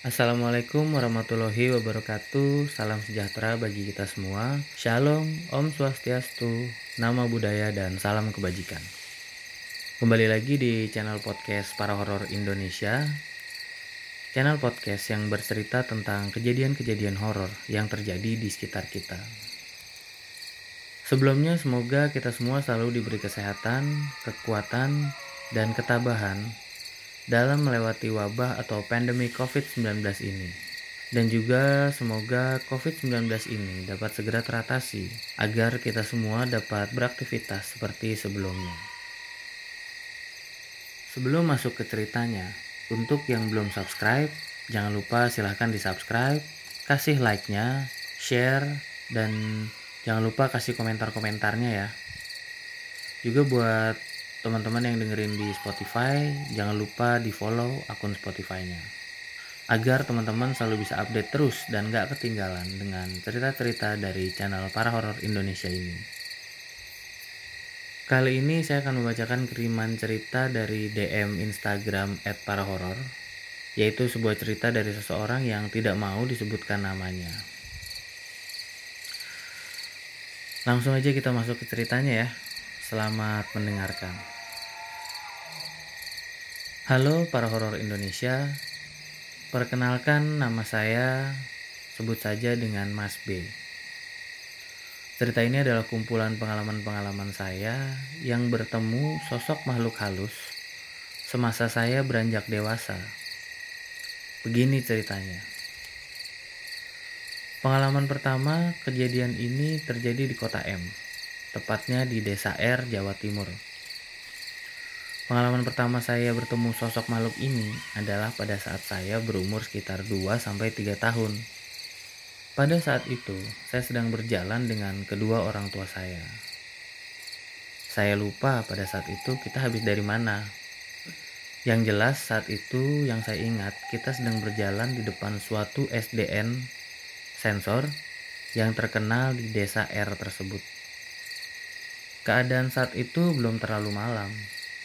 Assalamualaikum warahmatullahi wabarakatuh. Salam sejahtera bagi kita semua. Shalom, Om Swastiastu, Nama Budaya dan salam kebajikan. Kembali lagi di channel podcast Para Horor Indonesia. Channel podcast yang bercerita tentang kejadian-kejadian horor yang terjadi di sekitar kita. Sebelumnya semoga kita semua selalu diberi kesehatan, kekuatan, dan ketabahan dalam melewati wabah atau pandemi COVID-19 ini. Dan juga semoga COVID-19 ini dapat segera teratasi agar kita semua dapat beraktivitas seperti sebelumnya. Sebelum masuk ke ceritanya, untuk yang belum subscribe, jangan lupa silahkan di subscribe, kasih like-nya, share, dan jangan lupa kasih komentar-komentarnya ya. Juga buat teman-teman yang dengerin di Spotify jangan lupa di follow akun Spotify-nya agar teman-teman selalu bisa update terus dan gak ketinggalan dengan cerita-cerita dari channel para horor Indonesia ini. Kali ini saya akan membacakan kiriman cerita dari DM Instagram @parahoror, yaitu sebuah cerita dari seseorang yang tidak mau disebutkan namanya. Langsung aja kita masuk ke ceritanya ya. Selamat mendengarkan. Halo para horor Indonesia. Perkenalkan nama saya sebut saja dengan Mas B. Cerita ini adalah kumpulan pengalaman-pengalaman saya yang bertemu sosok makhluk halus semasa saya beranjak dewasa. Begini ceritanya. Pengalaman pertama, kejadian ini terjadi di kota M tepatnya di Desa R, Jawa Timur. Pengalaman pertama saya bertemu sosok makhluk ini adalah pada saat saya berumur sekitar 2-3 tahun. Pada saat itu, saya sedang berjalan dengan kedua orang tua saya. Saya lupa pada saat itu kita habis dari mana. Yang jelas saat itu yang saya ingat kita sedang berjalan di depan suatu SDN sensor yang terkenal di desa R tersebut. Keadaan saat itu belum terlalu malam,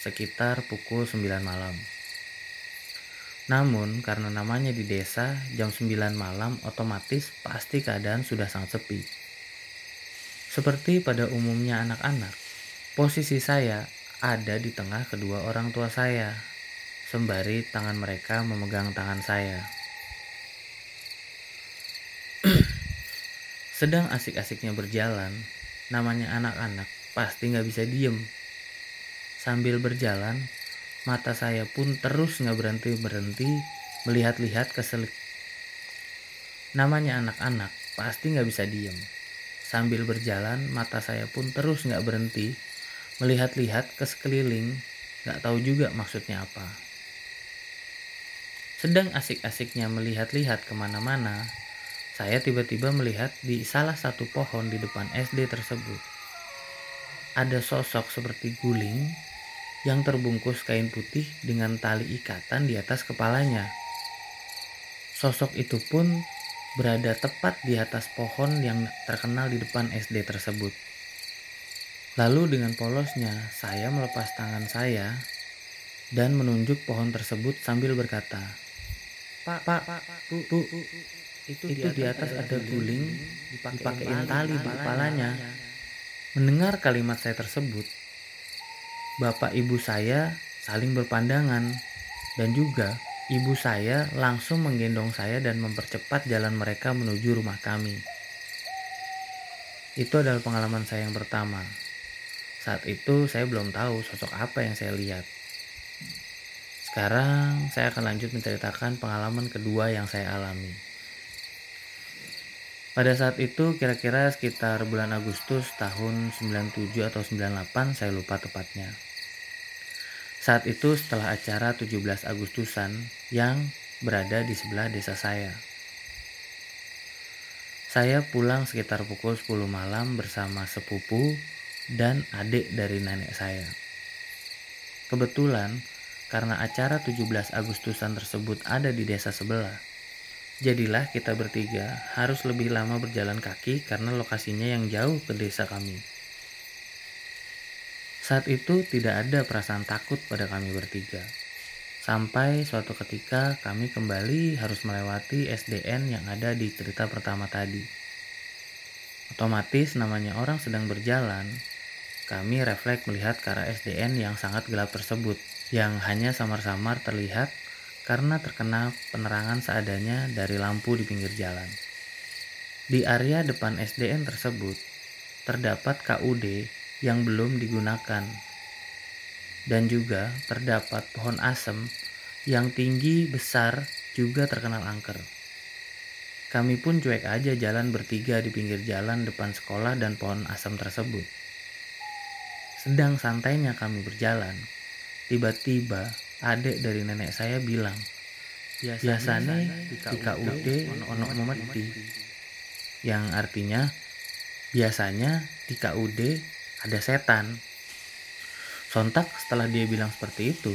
sekitar pukul 9 malam. Namun karena namanya di desa, jam 9 malam otomatis pasti keadaan sudah sangat sepi. Seperti pada umumnya anak-anak, posisi saya ada di tengah kedua orang tua saya, sembari tangan mereka memegang tangan saya. Sedang asik-asiknya berjalan, namanya anak-anak pasti nggak bisa diem. Sambil berjalan, mata saya pun terus nggak berhenti berhenti melihat-lihat keselik. Namanya anak-anak pasti nggak bisa diem. Sambil berjalan, mata saya pun terus nggak berhenti melihat-lihat ke sekeliling, nggak tahu juga maksudnya apa. Sedang asik-asiknya melihat-lihat ke mana-mana, saya tiba-tiba melihat di salah satu pohon di depan SD tersebut ada sosok seperti guling yang terbungkus kain putih dengan tali ikatan di atas kepalanya. Sosok itu pun berada tepat di atas pohon yang terkenal di depan SD tersebut. Lalu dengan polosnya, saya melepas tangan saya dan menunjuk pohon tersebut sambil berkata, Pak, Pak, Pak, Bu, Bu, itu, itu di atas ada guling dipakein tali di kepalanya. Mendengar kalimat saya tersebut, bapak ibu saya saling berpandangan dan juga ibu saya langsung menggendong saya dan mempercepat jalan mereka menuju rumah kami. Itu adalah pengalaman saya yang pertama. Saat itu saya belum tahu sosok apa yang saya lihat. Sekarang saya akan lanjut menceritakan pengalaman kedua yang saya alami. Pada saat itu kira-kira sekitar bulan Agustus tahun 97 atau 98 saya lupa tepatnya. Saat itu setelah acara 17 Agustusan yang berada di sebelah desa saya. Saya pulang sekitar pukul 10 malam bersama sepupu dan adik dari nenek saya. Kebetulan karena acara 17 Agustusan tersebut ada di desa sebelah, Jadilah kita bertiga harus lebih lama berjalan kaki karena lokasinya yang jauh ke desa kami. Saat itu tidak ada perasaan takut pada kami bertiga. Sampai suatu ketika kami kembali harus melewati SDN yang ada di cerita pertama tadi. Otomatis namanya orang sedang berjalan, kami refleks melihat ke arah SDN yang sangat gelap tersebut, yang hanya samar-samar terlihat karena terkena penerangan seadanya dari lampu di pinggir jalan. Di area depan SDN tersebut, terdapat KUD yang belum digunakan dan juga terdapat pohon asem yang tinggi besar juga terkenal angker. Kami pun cuek aja jalan bertiga di pinggir jalan depan sekolah dan pohon asem tersebut. Sedang santainya kami berjalan, tiba-tiba adik dari nenek saya bilang, biasanya di KUD ono memeti, yang artinya biasanya di KUD ada setan. Sontak setelah dia bilang seperti itu,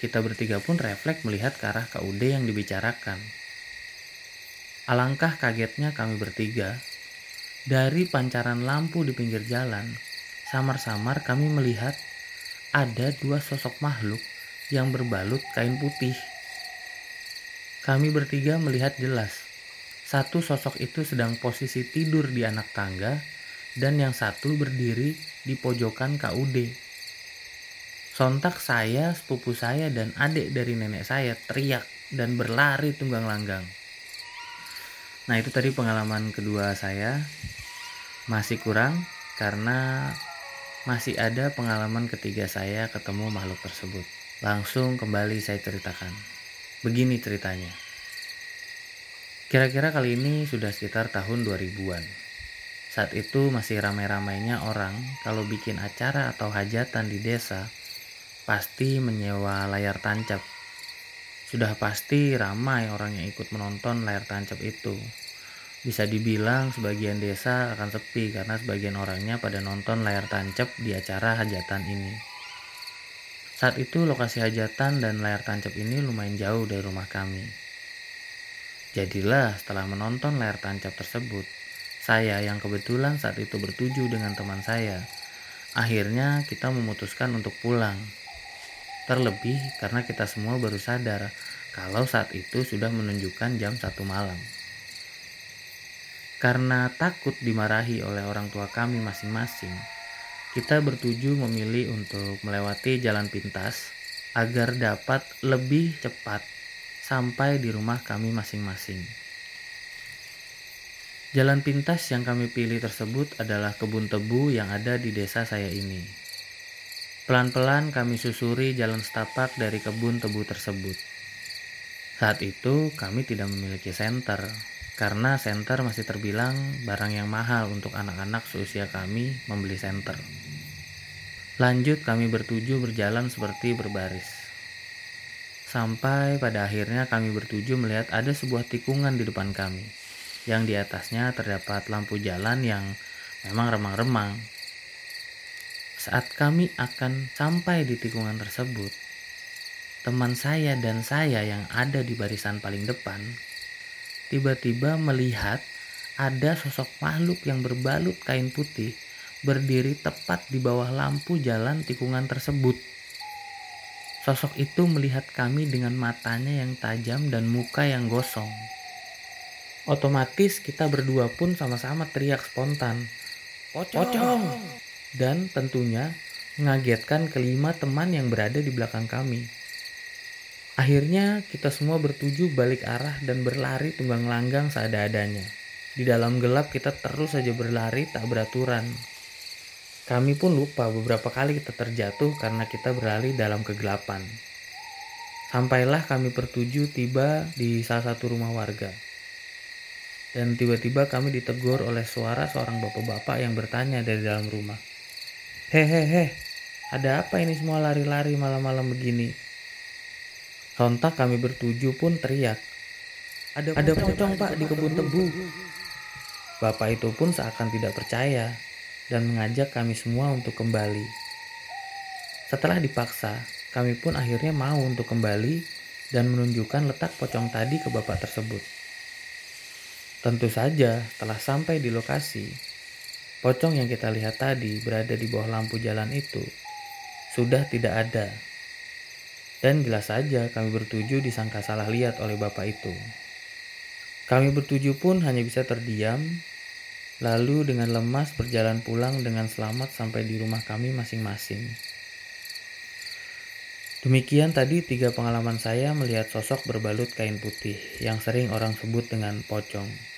kita bertiga pun refleks melihat ke arah KUD yang dibicarakan. Alangkah kagetnya kami bertiga, dari pancaran lampu di pinggir jalan, samar-samar kami melihat ada dua sosok makhluk yang berbalut kain putih. Kami bertiga melihat jelas, satu sosok itu sedang posisi tidur di anak tangga dan yang satu berdiri di pojokan KUD. Sontak saya, sepupu saya, dan adik dari nenek saya teriak dan berlari tunggang langgang. Nah itu tadi pengalaman kedua saya. Masih kurang karena masih ada pengalaman ketiga saya ketemu makhluk tersebut. Langsung kembali saya ceritakan. Begini ceritanya. Kira-kira kali ini sudah sekitar tahun 2000-an. Saat itu masih ramai-ramainya orang kalau bikin acara atau hajatan di desa pasti menyewa layar tancap. Sudah pasti ramai orang yang ikut menonton layar tancap itu. Bisa dibilang sebagian desa akan sepi karena sebagian orangnya pada nonton layar tancap di acara hajatan ini. Saat itu lokasi hajatan dan layar tancap ini lumayan jauh dari rumah kami. Jadilah setelah menonton layar tancap tersebut, saya yang kebetulan saat itu bertuju dengan teman saya, akhirnya kita memutuskan untuk pulang Terlebih karena kita semua baru sadar kalau saat itu sudah menunjukkan jam satu malam. Karena takut dimarahi oleh orang tua kami masing-masing, kita bertuju memilih untuk melewati jalan pintas agar dapat lebih cepat sampai di rumah kami masing-masing. Jalan pintas yang kami pilih tersebut adalah kebun tebu yang ada di desa saya ini. Pelan-pelan kami susuri jalan setapak dari kebun tebu tersebut. Saat itu kami tidak memiliki senter, karena senter masih terbilang barang yang mahal untuk anak-anak seusia kami membeli senter. Lanjut kami bertuju berjalan seperti berbaris. Sampai pada akhirnya kami bertuju melihat ada sebuah tikungan di depan kami, yang di atasnya terdapat lampu jalan yang memang remang-remang saat kami akan sampai di tikungan tersebut, teman saya dan saya yang ada di barisan paling depan tiba-tiba melihat ada sosok makhluk yang berbalut kain putih berdiri tepat di bawah lampu jalan tikungan tersebut. Sosok itu melihat kami dengan matanya yang tajam dan muka yang gosong. Otomatis kita berdua pun sama-sama teriak spontan. Pocong! Pocong! dan tentunya mengagetkan kelima teman yang berada di belakang kami. Akhirnya kita semua bertuju balik arah dan berlari tunggang langgang seada-adanya. Di dalam gelap kita terus saja berlari tak beraturan. Kami pun lupa beberapa kali kita terjatuh karena kita berlari dalam kegelapan. Sampailah kami bertuju tiba di salah satu rumah warga. Dan tiba-tiba kami ditegur oleh suara seorang bapak-bapak yang bertanya dari dalam rumah. Hehehe, ada apa ini semua lari-lari malam-malam begini? Sontak kami bertuju pun teriak. Ada, ada pocong pak di kebun tebu. Bapak itu pun seakan tidak percaya dan mengajak kami semua untuk kembali. Setelah dipaksa, kami pun akhirnya mau untuk kembali dan menunjukkan letak pocong tadi ke bapak tersebut. Tentu saja, setelah sampai di lokasi, Pocong yang kita lihat tadi berada di bawah lampu jalan itu sudah tidak ada. Dan jelas saja kami bertujuh disangka salah lihat oleh bapak itu. Kami bertujuh pun hanya bisa terdiam, lalu dengan lemas berjalan pulang dengan selamat sampai di rumah kami masing-masing. Demikian tadi tiga pengalaman saya melihat sosok berbalut kain putih yang sering orang sebut dengan pocong.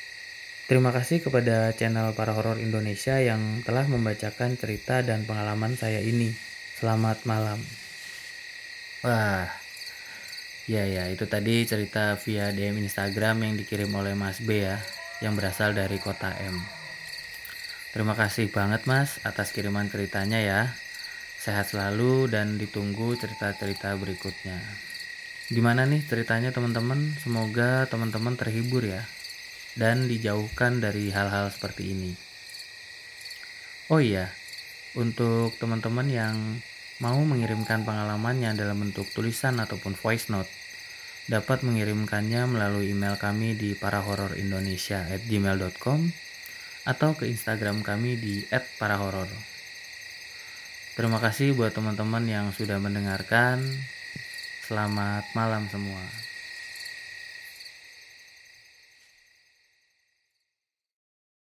Terima kasih kepada channel Para Horor Indonesia yang telah membacakan cerita dan pengalaman saya ini. Selamat malam. Wah, ya ya itu tadi cerita via DM Instagram yang dikirim oleh Mas B ya, yang berasal dari kota M. Terima kasih banget Mas atas kiriman ceritanya ya. Sehat selalu dan ditunggu cerita-cerita berikutnya. Gimana nih ceritanya teman-teman? Semoga teman-teman terhibur ya dan dijauhkan dari hal-hal seperti ini. Oh iya, untuk teman-teman yang mau mengirimkan pengalamannya dalam bentuk tulisan ataupun voice note, dapat mengirimkannya melalui email kami di parahororindonesia@gmail.com atau ke Instagram kami di @parahoror. Terima kasih buat teman-teman yang sudah mendengarkan. Selamat malam semua.